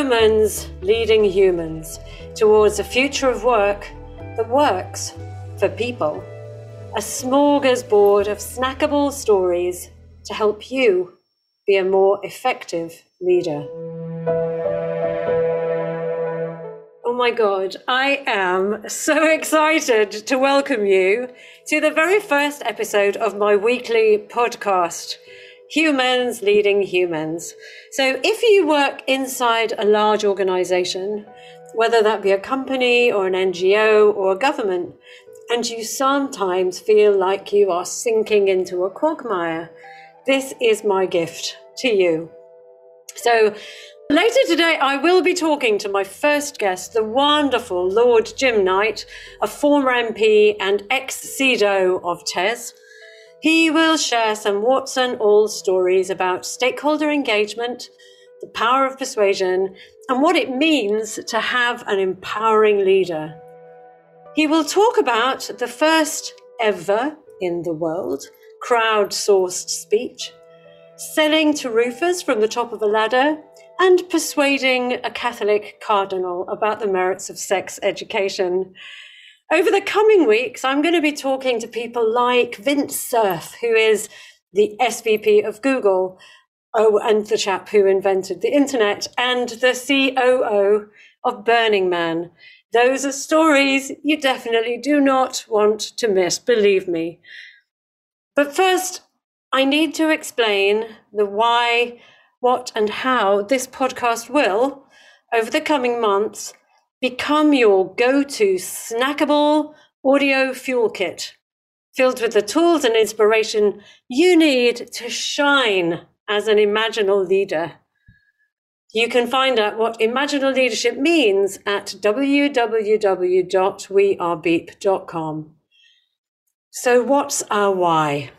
humans leading humans towards a future of work that works for people. A smorgasbord of snackable stories to help you be a more effective leader. Oh my God, I am so excited to welcome you to the very first episode of my weekly podcast humans leading humans. So if you work inside a large organization, whether that be a company or an NGO or a government, and you sometimes feel like you are sinking into a quagmire, this is my gift to you. So Later today, I will be talking to my first guest, the wonderful Lord Jim Knight, a former MP and ex CEDO of TES. He will share some and all stories about stakeholder engagement, the power of persuasion, and what it means to have an empowering leader. He will talk about the first ever in the world crowd-sourced speech, selling to roofers from the top of a ladder, and persuading a Catholic cardinal about the merits of sex education. Over the coming weeks, I'm going to be talking to people like Vint Cerf, who is the SVP of Google, oh, and the chap who invented the internet, and the COO of Burning Man. Those are stories you definitely do not want to miss, believe me. But first, I need to explain the why, what, and how this podcast will, over the coming months, Become your go to snackable audio fuel kit, filled with the tools and inspiration you need to shine as an imaginal leader. You can find out what imaginal leadership means at www.wearebeep.com. So, what's our why?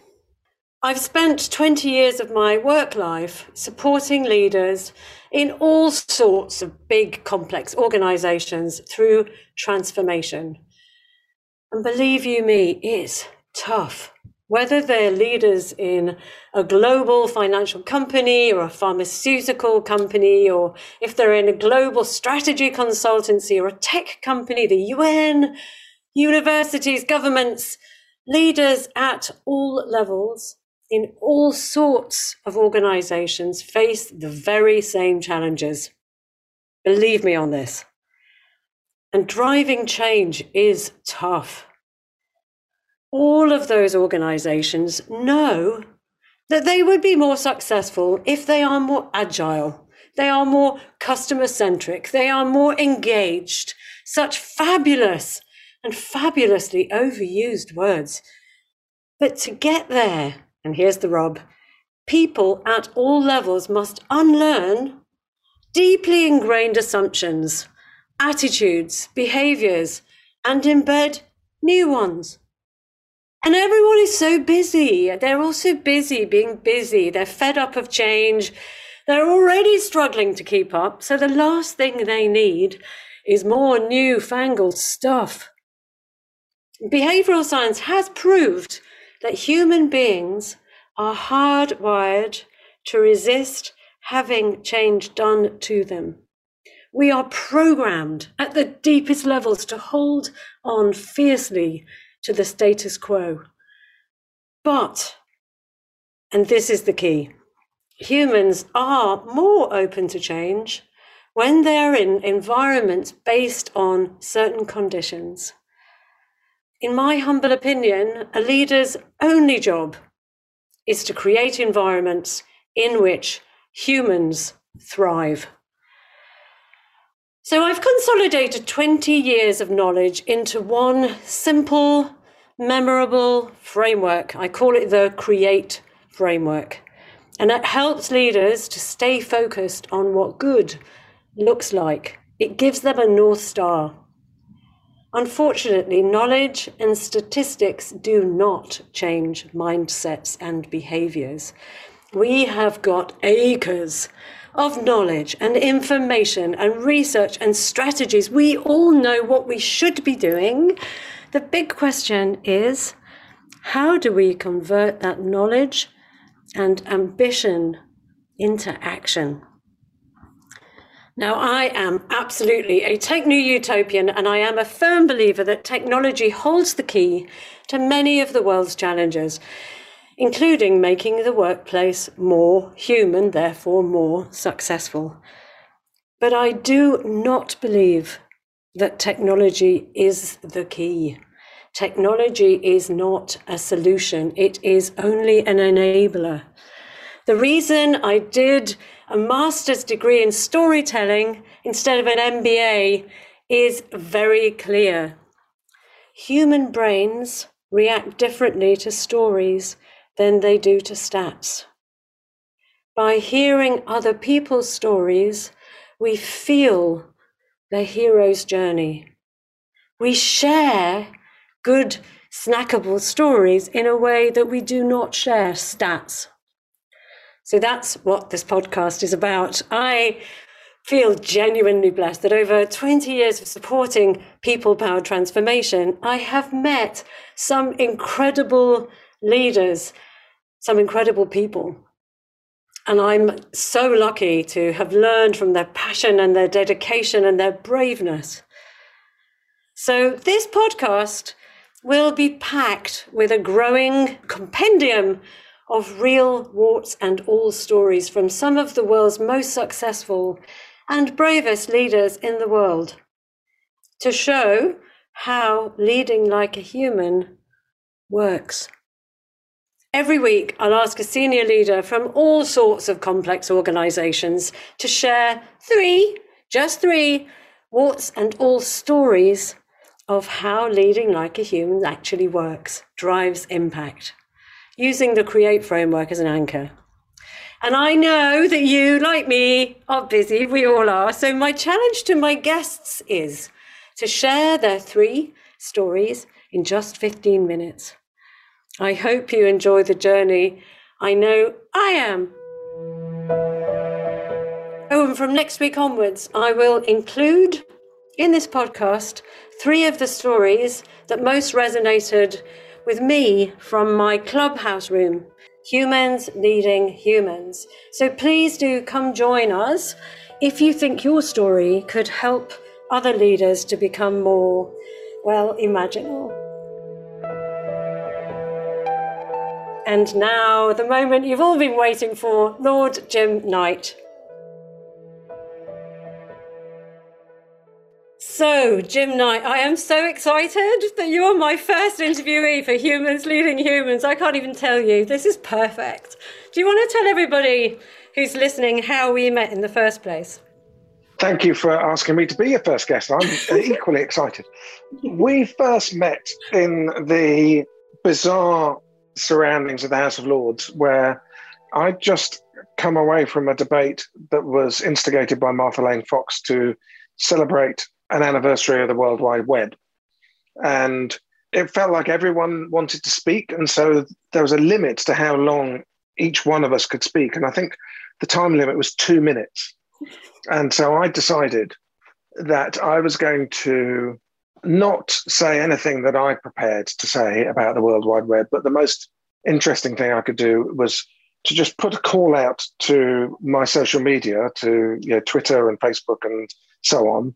I've spent 20 years of my work life supporting leaders in all sorts of big, complex organizations through transformation. And believe you me, it's tough. Whether they're leaders in a global financial company or a pharmaceutical company, or if they're in a global strategy consultancy or a tech company, the UN, universities, governments, leaders at all levels in all sorts of organizations face the very same challenges. Believe me on this. And driving change is tough. All of those organizations know that they would be more successful if they are more agile, they are more customer centric, they are more engaged. Such fabulous and fabulously overused words. But to get there, and here's the rub people at all levels must unlearn deeply ingrained assumptions, attitudes, behaviors, and embed new ones. And everyone is so busy. They're also busy being busy. They're fed up of change. They're already struggling to keep up. So the last thing they need is more new-fangled stuff. Behavioral science has proved that human beings are hardwired to resist having change done to them. We are programmed at the deepest levels to hold on fiercely to the status quo. But, and this is the key, humans are more open to change when they're in environments based on certain conditions. In my humble opinion, a leader's only job is to create environments in which humans thrive. So I've consolidated 20 years of knowledge into one simple, memorable framework. I call it the CREATE framework. And it helps leaders to stay focused on what good looks like. It gives them a North Star. Unfortunately, knowledge and statistics do not change mindsets and behaviors. We have got acres of knowledge and information and research and strategies. We all know what we should be doing. The big question is how do we convert that knowledge and ambition into action? Now, I am absolutely a techno utopian, and I am a firm believer that technology holds the key to many of the world's challenges, including making the workplace more human, therefore more successful. But I do not believe that technology is the key. Technology is not a solution, it is only an enabler. The reason I did a master's degree in storytelling instead of an MBA is very clear. Human brains react differently to stories than they do to stats. By hearing other people's stories, we feel the hero's journey. We share good, snackable stories in a way that we do not share stats. So that's what this podcast is about. I feel genuinely blessed that over 20 years of supporting people powered transformation, I have met some incredible leaders, some incredible people. And I'm so lucky to have learned from their passion and their dedication and their braveness. So, this podcast will be packed with a growing compendium of real warts and all stories from some of the world's most successful and bravest leaders in the world to show how leading like a human works. Every week, I'll ask a senior leader from all sorts of complex organizations to share three, just three, warts and all stories of how leading like a human actually works, drives impact using the Create framework as an anchor. And I know that you, like me, are busy. We all are. So, my challenge to my guests is to share their three stories in just 15 minutes. I hope you enjoy the journey. I know I am. Oh, and from next week onwards, I will include in this podcast three of the stories that most resonated with me from my clubhouse room, Humans Leading Humans. So please do come join us if you think your story could help other leaders to become more, well, imaginal. And now, the moment you've all been waiting for, Lord Jim Knight. So, Jim Knight, I am so excited that you're my first interviewee for Humans Leading Humans. I can't even tell you. This is perfect. Do you want to tell everybody who's listening how we met in the first place? Thank you for asking me to be your first guest. I'm equally excited. We first met in the bizarre surroundings of the House of Lords, where I'd just come away from a debate that was instigated by Martha Lane Fox to celebrate an anniversary of the World Wide Web. And it felt like everyone wanted to speak. And so there was a limit to how long each one of us could speak. And I think the time limit was two minutes. And so I decided that I was going to not say anything that I prepared to say about the World Wide Web, but the most interesting thing I could do was to just put a call out to my social media, to you know, Twitter and Facebook and so on,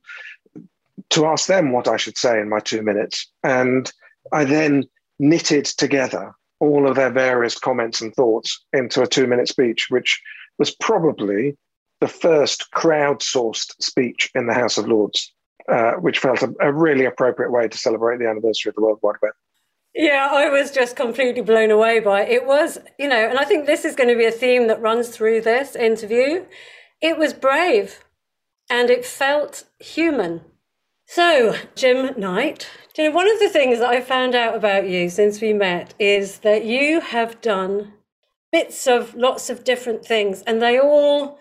to ask them what I should say in my two minutes. And I then knitted together all of their various comments and thoughts into a two minute speech, which was probably the first crowdsourced speech in the House of Lords, uh, which felt a, a really appropriate way to celebrate the anniversary of the World Wide Web. Yeah, I was just completely blown away by it. It was, you know, and I think this is going to be a theme that runs through this interview. It was brave and it felt human. So, Jim Knight, you know, one of the things that I found out about you since we met is that you have done bits of lots of different things and they all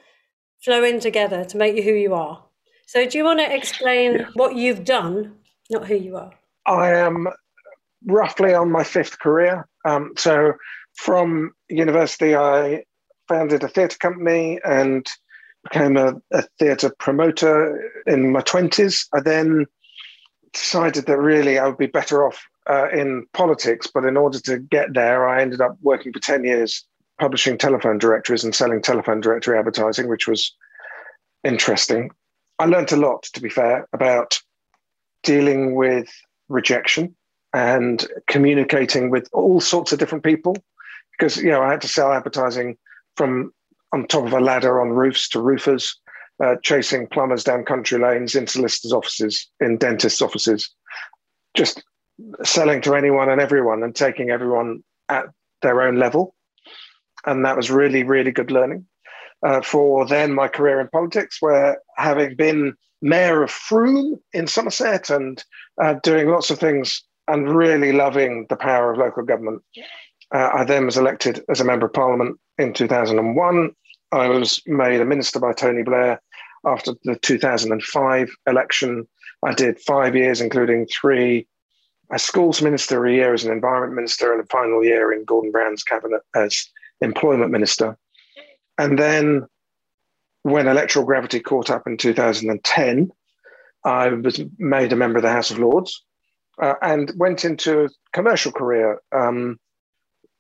flow in together to make you who you are. So, do you want to explain yeah. what you've done, not who you are? I am roughly on my fifth career. Um, so, from university, I founded a theatre company and became a, a theatre promoter in my 20s. I then decided that really I would be better off uh, in politics, but in order to get there, I ended up working for 10 years publishing telephone directories and selling telephone directory advertising, which was interesting. I learned a lot, to be fair, about dealing with rejection and communicating with all sorts of different people. Because you know, I had to sell advertising from on top of a ladder on roofs to roofers, uh, chasing plumbers down country lanes in solicitors' offices, in dentists' offices, just selling to anyone and everyone and taking everyone at their own level. And that was really, really good learning. Uh, for then my career in politics, where having been mayor of Frome in Somerset and uh, doing lots of things and really loving the power of local government, uh, I then was elected as a member of parliament in 2001. I was made a minister by Tony Blair after the 2005 election. I did five years, including three as schools minister, a year as an environment minister, and a final year in Gordon Brown's cabinet as employment minister. And then when electoral gravity caught up in 2010, I was made a member of the House of Lords uh, and went into a commercial career, um,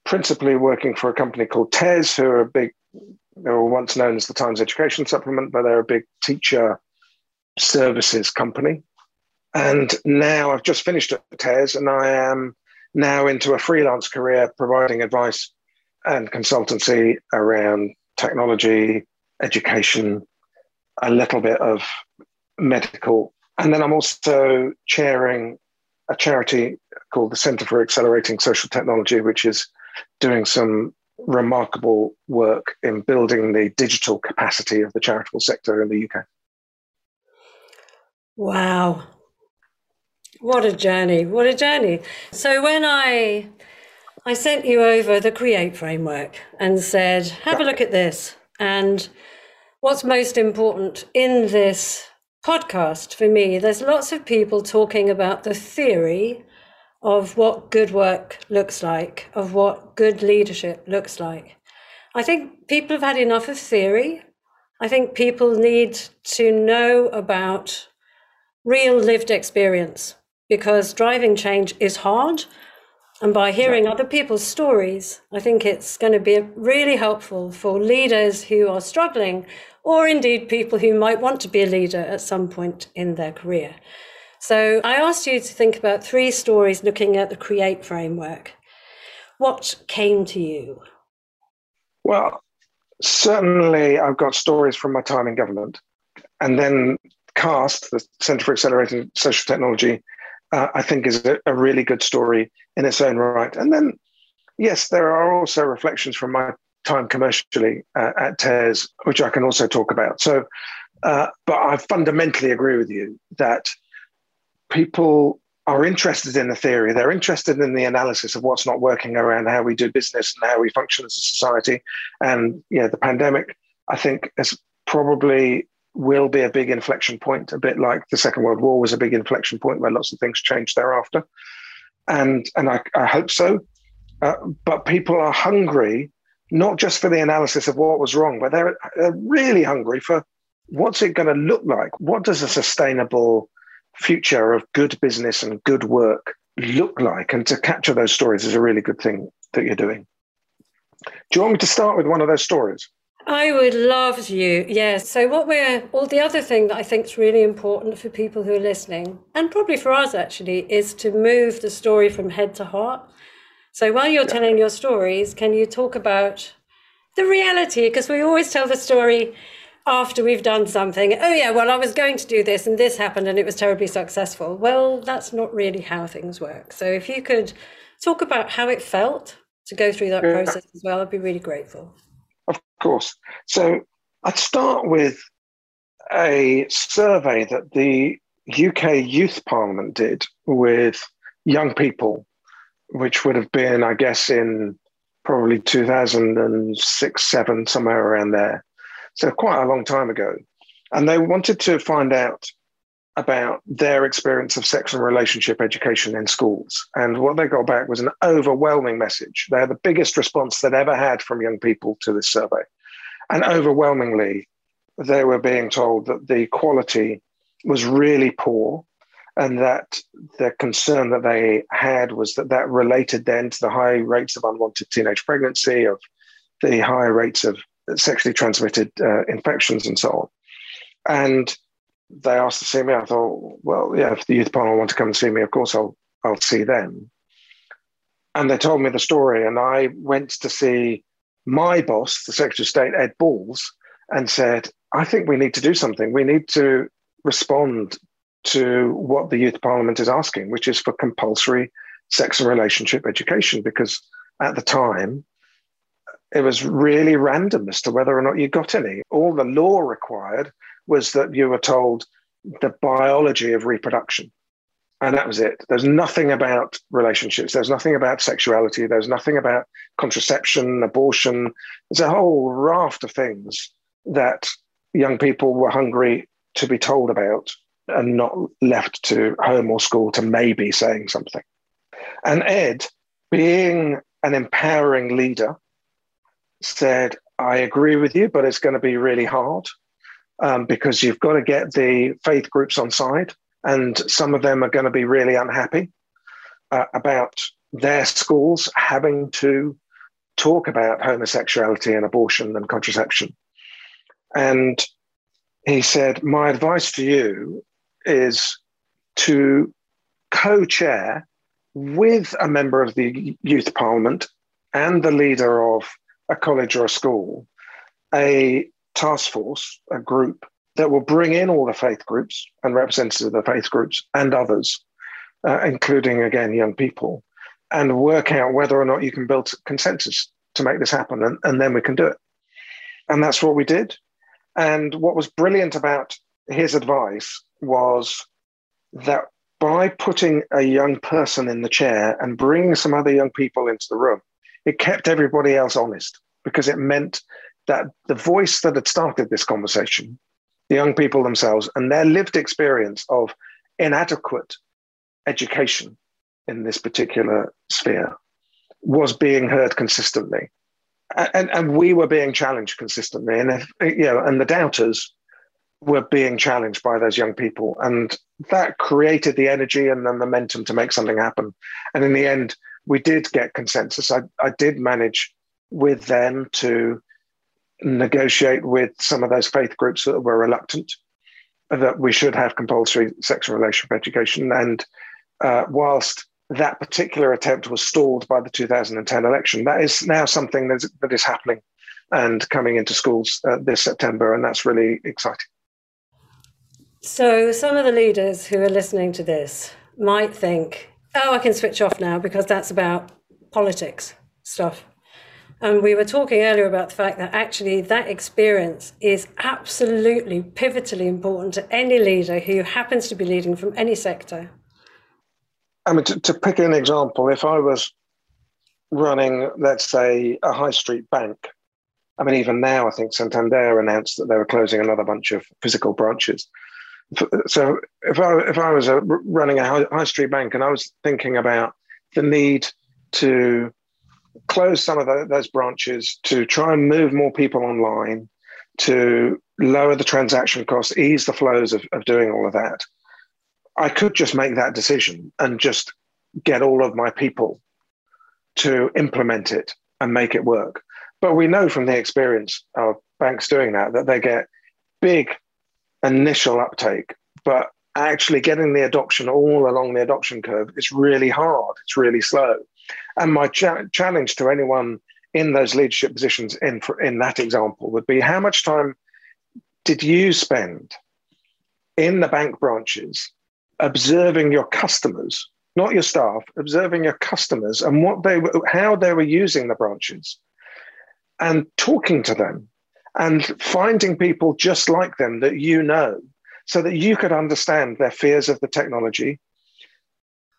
principally working for a company called TES, who are a big, they were once known as the Times Education Supplement, but they're a big teacher services company. And now I've just finished at TES and I am now into a freelance career providing advice and consultancy around technology, education, a little bit of medical. And then I'm also chairing a charity called the Centre for Accelerating Social Technology, which is doing some remarkable work in building the digital capacity of the charitable sector in the UK. Wow. What a journey. What a journey. So when I I sent you over the create framework and said, have a look at this. And what's most important in this podcast for me, there's lots of people talking about the theory of what good work looks like, of what good leadership looks like. I think people have had enough of theory. I think people need to know about real lived experience because driving change is hard. And by hearing other people's stories, I think it's going to be really helpful for leaders who are struggling, or indeed people who might want to be a leader at some point in their career. So I asked you to think about three stories looking at the CREATE framework. What came to you? Well, certainly I've got stories from my time in government. And then CAST, the Centre for Accelerating Social Technology, uh, I think is a, a, really good story in its own right. And then, yes, there are also reflections from my time commercially uh, at TES, which I can also talk about. So, uh, but I fundamentally agree with you that people are interested in the theory. They're interested in the analysis of what's not working around how we do business and how we function as a society. And yeah, the pandemic, I think, has probably will be a big inflection point, a bit like the Second World War was a big inflection point where lots of things changed thereafter. And, and I, I hope so. Uh, but people are hungry, not just for the analysis of what was wrong, but they're, they're really hungry for what's it going to look like? What does a sustainable future of good business and good work look like? And to capture those stories is a really good thing that you're doing. Do you want me to start with one of those stories? I would love you. Yes. So what we're all the other thing that I think is really important for people who are listening, and probably for us actually, is to move the story from head to heart. So while you're yeah. telling your stories, can you talk about the reality? Because we always tell the story after we've done something. Oh yeah, well I was going to do this and this happened and it was terribly successful. Well, that's not really how things work. So if you could talk about how it felt to go through that yeah. process as well, I'd be really grateful Of course. So I'd start with a survey that the UK Youth Parliament did with young people, which would have been, I guess, in probably 2006, seven, somewhere around there. So quite a long time ago. And they wanted to find out about their experience of sex and relationship education in schools. And what they got back was an overwhelming message. They had the biggest response they'd ever had from young people to this survey. And overwhelmingly, they were being told that the quality was really poor and that the concern that they had was that that related then to the high rates of unwanted teenage pregnancy, of the higher rates of sexually transmitted uh, infections, and so on. And they asked to see me. I thought, well, yeah, if the youth panel want to come and see me, of course I'll I'll see them. And they told me the story, and I went to see my boss, the Secretary of State, Ed Balls, and said, I think we need to do something. We need to respond to what the Youth Parliament is asking, which is for compulsory sex and relationship education, because at the time, it was really random as to whether or not you got any. All the law required was that you were told the biology of reproduction. And that was it. There's nothing about relationships. There's nothing about sexuality. There's nothing about contraception, abortion. There's a whole raft of things that young people were hungry to be told about and not left to home or school to maybe saying something. And Ed, being an empowering leader, said, I agree with you, but it's going to be really hard um, because you've got to get the faith groups on side, and some of them are going to be really unhappy uh, about their schools having to talk about homosexuality and abortion and contraception. And he said, My advice to you is to co chair with a member of the youth parliament and the leader of a college or a school a task force, a group that will bring in all the faith groups and representatives of the faith groups and others, uh, including again young people, and work out whether or not you can build consensus to make this happen, and, and then we can do it. And that's what we did. And what was brilliant about his advice was that by putting a young person in the chair and bringing some other young people into the room, it kept everybody else honest because it meant that the voice that had started this conversation, the young people themselves, and their lived experience of inadequate education in this particular sphere was being heard consistently. And, and we were being challenged consistently. And if, you know, and the doubters were being challenged by those young people. And that created the energy and the momentum to make something happen. And in the end, we did get consensus. I, I did manage with them to negotiate with some of those faith groups that were reluctant that we should have compulsory sexual relationship education. And uh, whilst that particular attempt was stalled by the 2010 election, that is now something that is, that is happening and coming into schools uh, this September, and that's really exciting. So, some of the leaders who are listening to this might think, oh, I can switch off now because that's about politics stuff. And we were talking earlier about the fact that actually that experience is absolutely pivotally important to any leader who happens to be leading from any sector. I mean, to, to pick an example, if I was running, let's say, a high street bank, I mean, even now, I think Santander announced that they were closing another bunch of physical branches. So if I if I was uh, a, running a high street bank and I was thinking about the need to close some of the, those branches to try and move more people online, to lower the transaction costs, ease the flows of, of doing all of that. I could just make that decision and just get all of my people to implement it and make it work. But we know from the experience of banks doing that that they get big initial uptake, but actually getting the adoption all along the adoption curve is really hard. It's really slow. And my cha- challenge to anyone in those leadership positions in, in that example would be how much time did you spend in the bank branches observing your customers, not your staff, observing your customers and what they how they were using the branches and talking to them and finding people just like them that you know so that you could understand their fears of the technology,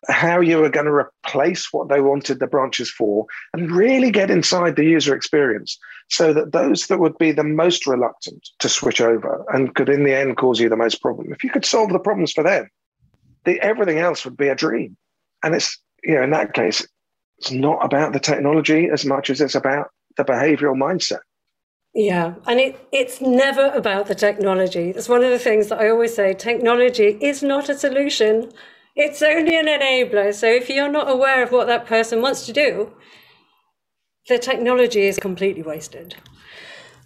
how you were going to replace what they wanted the branches for, and really get inside the user experience so that those that would be the most reluctant to switch over and could, in the end, cause you the most problem, if you could solve the problems for them, the, everything else would be a dream. And it's, you know, in that case, it's not about the technology as much as it's about the behavioral mindset. Yeah, and it, it's never about the technology. It's one of the things that I always say technology is not a solution. It's only an enabler. So if you're not aware of what that person wants to do, the technology is completely wasted.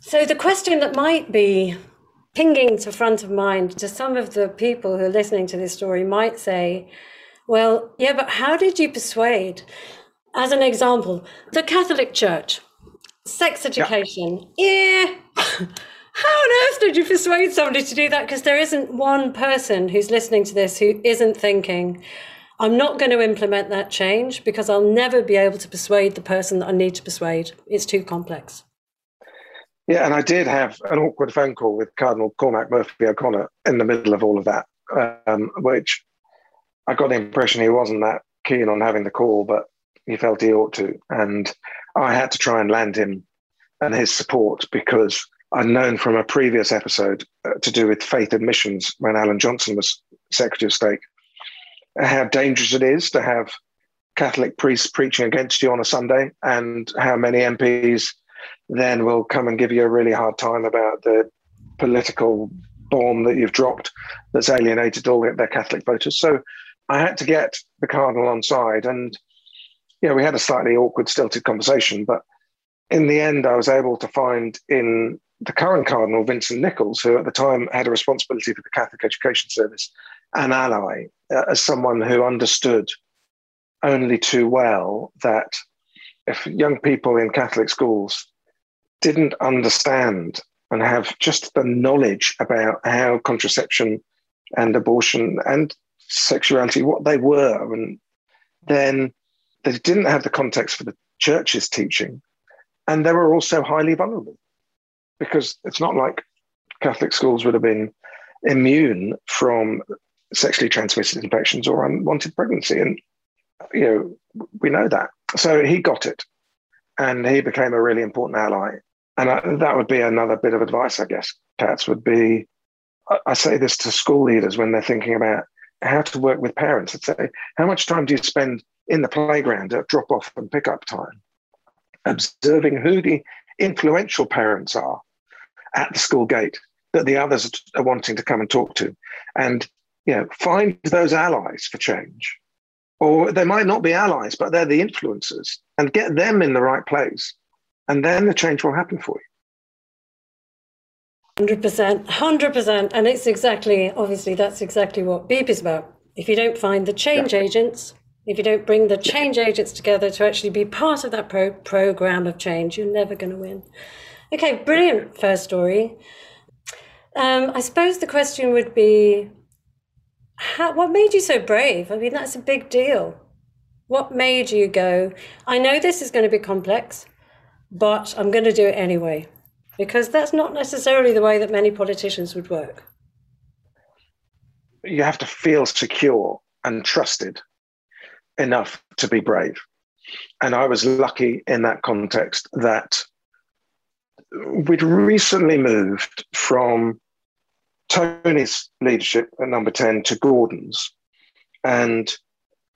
So the question that might be pinging to front of mind to some of the people who are listening to this story might say, well, yeah, but how did you persuade? As an example, the Catholic Church, sex education. Yeah. yeah. how on earth did you persuade somebody to do that? Because there isn't one person who's listening to this who isn't thinking, I'm not going to implement that change because I'll never be able to persuade the person that I need to persuade. It's too complex. Yeah, and I did have an awkward phone call with Cardinal Cormac Murphy O'Connor in the middle of all of that, um, which I got the impression he wasn't that keen on having the call, but he felt he ought to. And I had to try and land him and his support because I'd known from a previous episode uh, to do with faith admissions when Alan Johnson was Secretary of State how dangerous it is to have Catholic priests preaching against you on a Sunday, and how many MPs then will come and give you a really hard time about the political bomb that you've dropped that's alienated all their Catholic voters. So I had to get the Cardinal on side, and yeah, we had a slightly awkward, stilted conversation, but in the end, I was able to find in the current Cardinal, Vincent Nichols, who at the time had a responsibility for the Catholic Education Service, an ally, uh, as someone who understood only too well that if young people in Catholic schools didn't understand and have just the knowledge about how contraception and abortion and sexuality, what they were, and then they didn't have the context for the church's teaching, and they were also highly vulnerable because it's not like Catholic schools would have been immune from sexually transmitted infections or unwanted pregnancy. And, you know, we know that. So he got it and he became a really important ally. And I, that would be another bit of advice, I guess, Pats, would be I, I say this to school leaders when they're thinking about how to work with parents. I'd say, how much time do you spend in the playground at drop off and pick up time, observing who the influential parents are at the school gate that the others are wanting to come and talk to? And you know, find those allies for change. Or they might not be allies, but they're the influencers and get them in the right place. And then the change will happen for you. 100%, 100%. And it's exactly, obviously, that's exactly what Beep is about. If you don't find the change yeah. agents, if you don't bring the change agents together to actually be part of that pro- program of change, you're never going to win. Okay, brilliant first story. Um, I suppose the question would be how, what made you so brave? I mean, that's a big deal. What made you go, I know this is going to be complex, but I'm going to do it anyway? Because that's not necessarily the way that many politicians would work. You have to feel secure and trusted enough to be brave. And I was lucky in that context that we'd recently moved from Tony's leadership at number 10 to Gordon's. And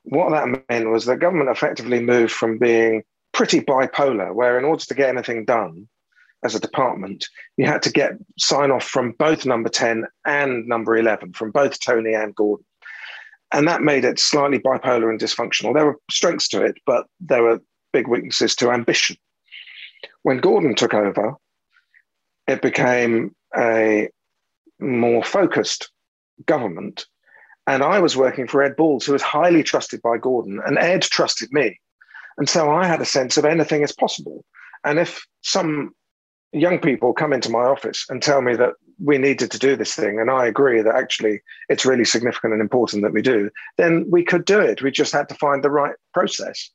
what that meant was the government effectively moved from being pretty bipolar, where in order to get anything done as a department, you had to get sign off from both number 10 and number 11, from both Tony and Gordon. And that made it slightly bipolar and dysfunctional. There were strengths to it, but there were big weaknesses to ambition. When Gordon took over, it became a more focused government. And I was working for Ed Balls, who was highly trusted by Gordon, and Ed trusted me. And so I had a sense of anything is possible. And if some young people come into my office and tell me that we needed to do this thing, and I agree that actually it's really significant and important that we do, then we could do it. We just had to find the right process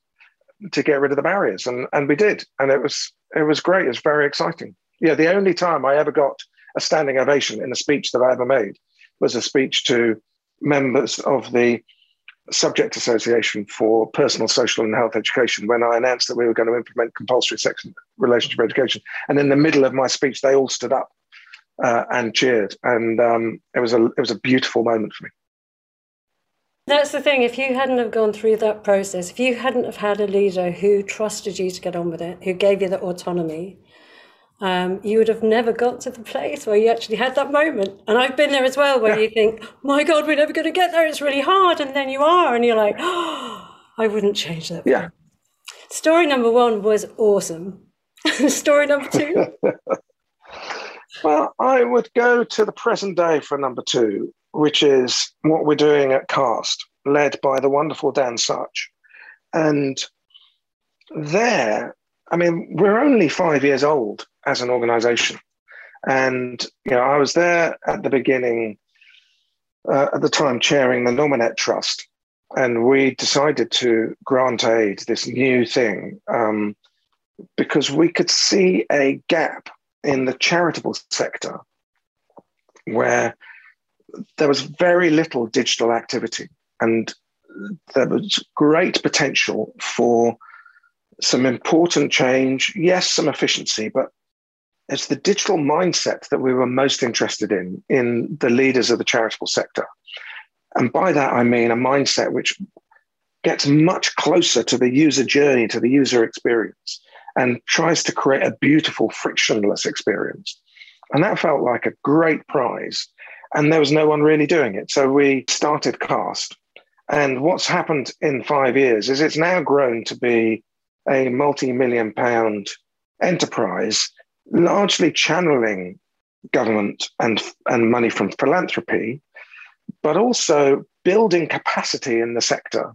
to get rid of the barriers. And, and we did. And it was it was great. It was very exciting. Yeah, the only time I ever got a standing ovation in a speech that I ever made was a speech to members of the Subject Association for Personal, Social and Health Education when I announced that we were going to implement compulsory sex relationship education. And in the middle of my speech, they all stood up uh, and cheered, and um, it was a it was a beautiful moment for me. That's the thing. If you hadn't have gone through that process, if you hadn't have had a leader who trusted you to get on with it, who gave you the autonomy, um, you would have never got to the place where you actually had that moment. And I've been there as well, where yeah. you think, my God, we're never going to get there. It's really hard. And then you are, and you're like, oh, I wouldn't change that. Yeah. Story number one was awesome. Story number two. Well, I would go to the present day for number two, which is what we're doing at Cast, led by the wonderful Dan Sutch. And there, I mean, we're only five years old as an organization. And, you know, I was there at the beginning, uh, at the time, chairing the Nominet Trust. And we decided to grant aid, this new thing, um, because we could see a gap in the charitable sector where there was very little digital activity and there was great potential for some important change yes some efficiency but it's the digital mindset that we were most interested in in the leaders of the charitable sector. And by that i mean a mindset which gets much closer to the user journey to the user experience and tries to create a beautiful, frictionless experience. And that felt like a great prize. And there was no one really doing it. So we started Cast. And what's happened in five years is it's now grown to be a multi million pound enterprise, largely channeling government and, and money from philanthropy, but also building capacity in the sector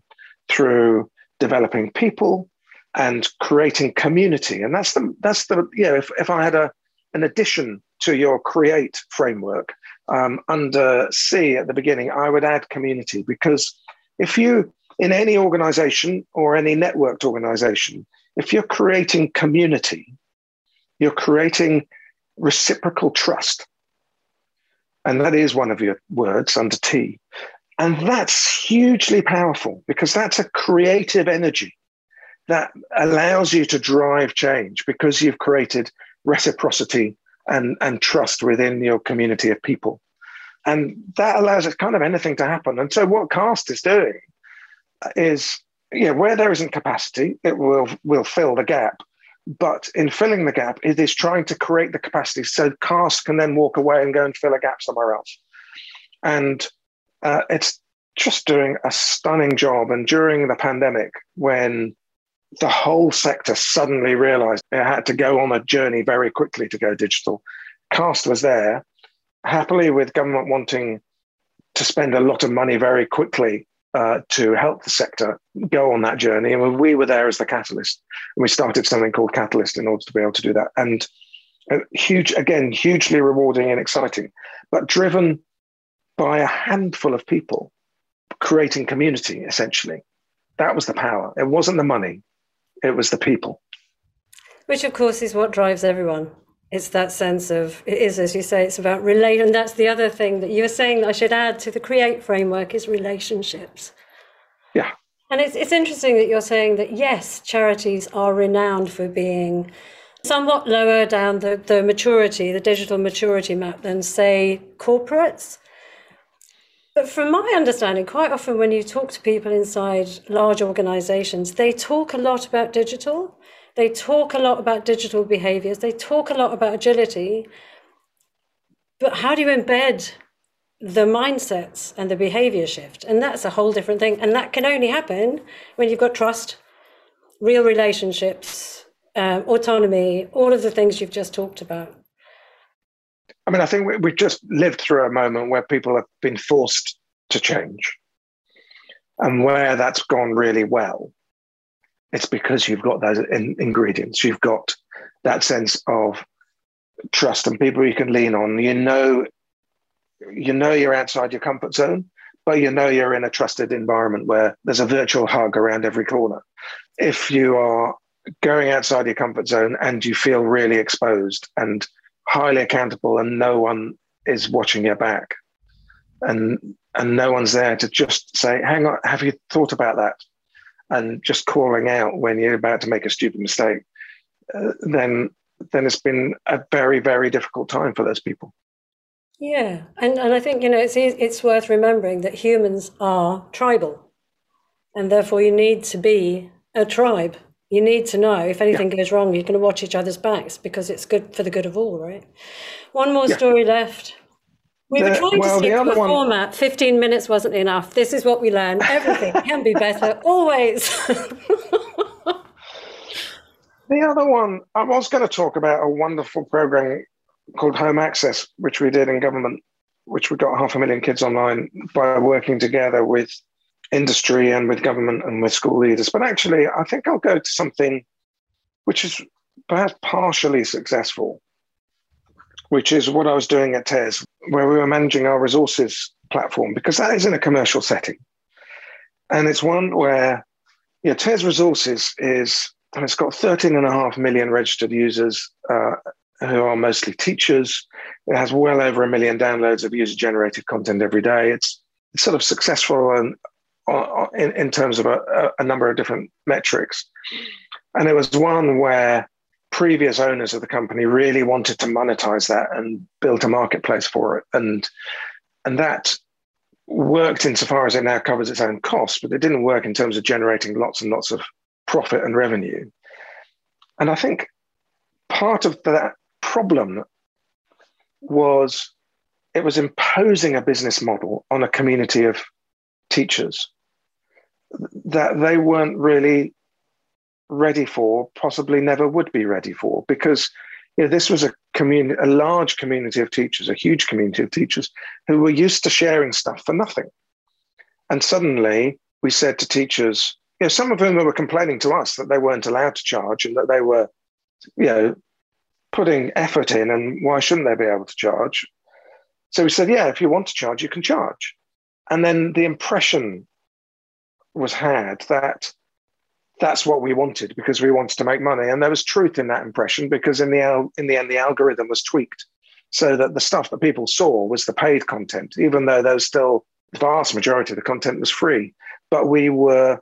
through developing people, and creating community. And that's the that's the you know if, if I had a an addition to your create framework um, under C at the beginning, I would add community because if you in any organization or any networked organization, if you're creating community, you're creating reciprocal trust. And that is one of your words under T. And that's hugely powerful because that's a creative energy that allows you to drive change because you've created reciprocity and, and trust within your community of people. And that allows it kind of anything to happen. And so what Cast is doing is, know, where there isn't capacity, it will will fill the gap. But in filling the gap, it is trying to create the capacity so Cast can then walk away and go and fill a gap somewhere else. And uh, it's just doing a stunning job. And during the pandemic, when the whole sector suddenly realized it had to go on a journey very quickly to go digital. Cast was there, happily with government wanting to spend a lot of money very quickly uh, to help the sector go on that journey. And we were there as the catalyst. And we started something called Catalyst in order to be able to do that. And uh, huge, again, hugely rewarding and exciting, but driven by a handful of people creating community, essentially. That was the power. It wasn't the money, it was the people. Which, of course, is what drives everyone. It's that sense of, it is, as you say, it's about relate. And that's the other thing that you were saying that I should add to the create framework is relationships. Yeah. And it's, it's interesting that you're saying that, yes, charities are renowned for being somewhat lower down the, the maturity, the digital maturity map than, say, corporates. But from my understanding, quite often when you talk to people inside large organizations, they talk a lot about digital. They talk a lot about digital behaviors. They talk a lot about agility. But how do you embed the mindsets and the behavior shift? And that's a whole different thing. And that can only happen when you've got trust, real relationships, um, autonomy, all of the things you've just talked about. I mean, I think we, have just lived through a moment where people have been forced to change. And where that's gone really well, it's because you've got those in, ingredients. You've got that sense of trust and people you can lean on. You know, you know you're outside your comfort zone, but you know you're in a trusted environment where there's a virtual hug around every corner. If you are going outside your comfort zone and you feel really exposed and highly accountable and no one is watching your back. And and no one's there to just say hang on have you thought about that? And just calling out when you're about to make a stupid mistake uh, then then it's been a very very difficult time for those people. Yeah. And and i think you know it's it's worth remembering that humans are tribal and therefore you need to be a tribe you need to know if anything yeah. goes wrong, you're going to watch each other's backs because it's good for the good of all, right? One more yeah. story left. We the, were trying well, to stick to a one... format. 15 minutes wasn't enough. This is what we learned. Everything can be better, always. the other one, I was going to talk about a wonderful program called Home Access, which we did in government, which we got half a million kids online by working together with industry and with government and with school leaders. But actually, I think I'll go to something which is perhaps partially successful, which is what I was doing at TES, where we were managing our resources platform, because that is in a commercial setting. And it's one where you know, TES Resources is, and it's got 13 and a half million registered users uh, who are mostly teachers. It has well over a million downloads of user generated content every day. It's, it's sort of successful and in, in terms of a, a number of different metrics. And it was one where previous owners of the company really wanted to monetize that and built a marketplace for it. And, and that worked insofar as it now covers its own costs, but it didn't work in terms of generating lots and lots of profit and revenue. And I think part of that problem was it was imposing a business model on a community of teachers that they weren't really ready for, possibly never would be ready for, because you know, this was a community, a large community of teachers, a huge community of teachers who were used to sharing stuff for nothing. And suddenly we said to teachers, you know, some of whom were complaining to us that they weren't allowed to charge and that they were, you know, putting effort in and why shouldn't they be able to charge? So we said, yeah, if you want to charge, you can charge. And then the impression was had that that's what we wanted because we wanted to make money. And there was truth in that impression because in the in the end the algorithm was tweaked so that the stuff that people saw was the paid content, even though there was still the vast majority of the content was free. But we were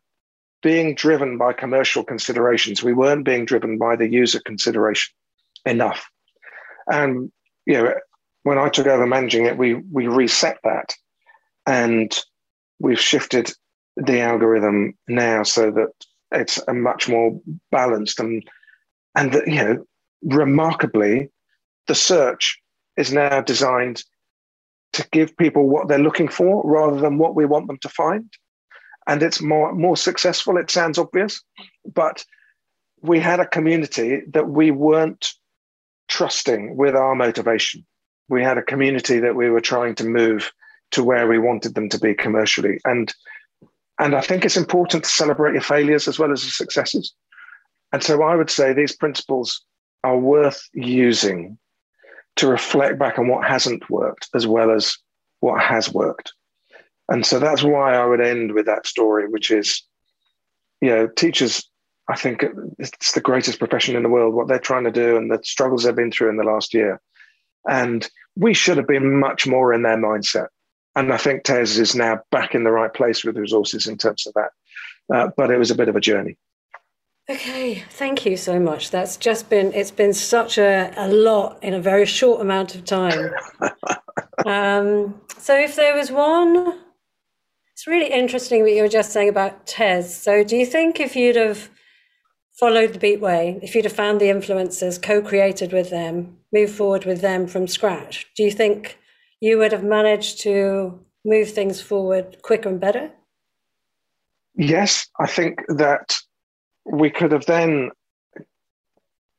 being driven by commercial considerations. We weren't being driven by the user consideration enough. And you know, when I took over managing it, we we reset that, and we've shifted the algorithm now so that it's a much more balanced and and the, you know remarkably the search is now designed to give people what they're looking for rather than what we want them to find. And it's more more successful it sounds obvious but we had a community that we weren't trusting with our motivation. We had a community that we were trying to move to where we wanted them to be commercially. And and I think it's important to celebrate your failures as well as your successes. And so I would say these principles are worth using to reflect back on what hasn't worked as well as what has worked. And so that's why I would end with that story, which is, you know, teachers, I think it's the greatest profession in the world, what they're trying to do and the struggles they've been through in the last year. And we should have been much more in their mindset and I think TES is now back in the right place with resources in terms of that. Uh, but it was a bit of a journey. Okay, thank you so much. That's just been it's been such a, a lot in a very short amount of time. um, so if there was one it's really interesting what you were just saying about TES. So do you think if you'd have followed the Beat Way, if you'd have found the influencers, co-created with them, moved forward with them from scratch, do you think you would have managed to move things forward quicker and better? Yes, I think that we could have then,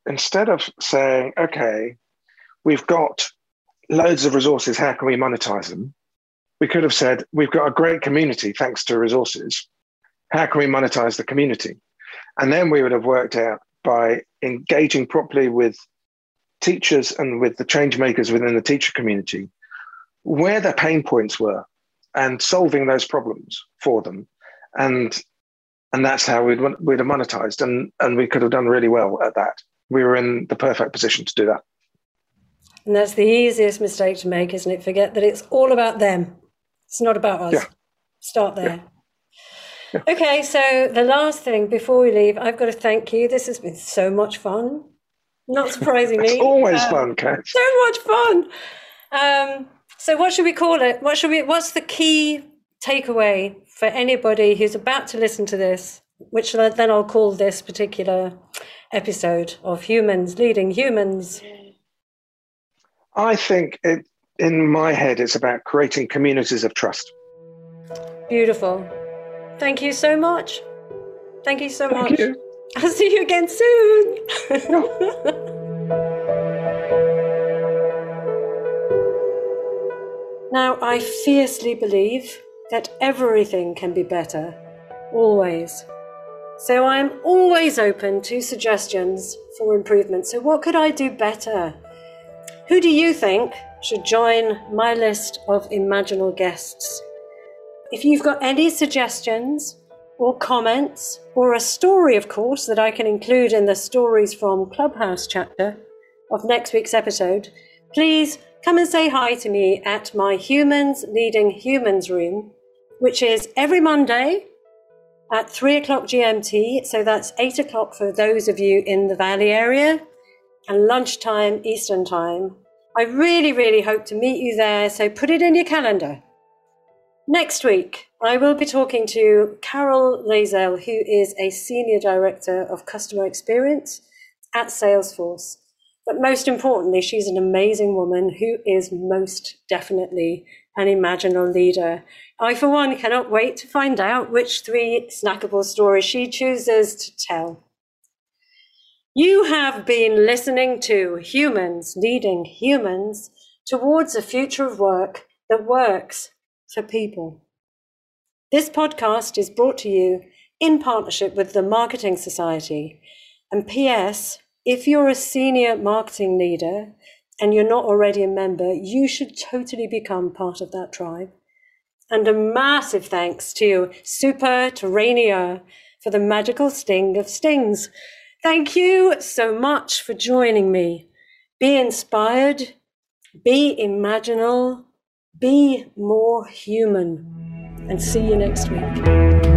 instead of saying, okay, we've got loads of resources, how can we monetize them? We could have said, we've got a great community thanks to resources. How can we monetize the community? And then we would have worked out by engaging properly with teachers and with the change makers within the teacher community where their pain points were and solving those problems for them. And and that's how we'd, we'd have monetized and, and we could have done really well at that. We were in the perfect position to do that. And that's the easiest mistake to make, isn't it? Forget that it's all about them. It's not about us. Yeah. Start there. Yeah. Yeah. Okay, so the last thing before we leave, I've got to thank you. This has been so much fun. Not surprisingly. it's always um, fun, Kat. So much fun. Um, so what should we call it? What should we what's the key takeaway for anybody who's about to listen to this, which then I'll call this particular episode of humans leading humans? I think it, in my head it's about creating communities of trust. Beautiful. Thank you so much. Thank you so Thank much. You. I'll see you again soon. Now, I fiercely believe that everything can be better, always. So I'm always open to suggestions for improvement. So, what could I do better? Who do you think should join my list of imaginal guests? If you've got any suggestions or comments, or a story, of course, that I can include in the Stories from Clubhouse chapter of next week's episode, please come and say hi to me at my Humans Leading Humans room, which is every Monday at three o'clock GMT. So that's eight o'clock for those of you in the Valley area and lunchtime Eastern time. I really, really hope to meet you there. So put it in your calendar. Next week, I will be talking to Carol Lazel, who is a Senior Director of Customer Experience at Salesforce. But most importantly, she's an amazing woman who is most definitely an imaginal leader. I, for one, cannot wait to find out which three snackable stories she chooses to tell. You have been listening to Humans Leading Humans towards a future of work that works for people. This podcast is brought to you in partnership with the Marketing Society. And P.S. If you're a senior marketing leader and you're not already a member, you should totally become part of that tribe. And a massive thanks to Super Terrania for the magical sting of stings. Thank you so much for joining me. Be inspired, be imaginal, be more human. And see you next week.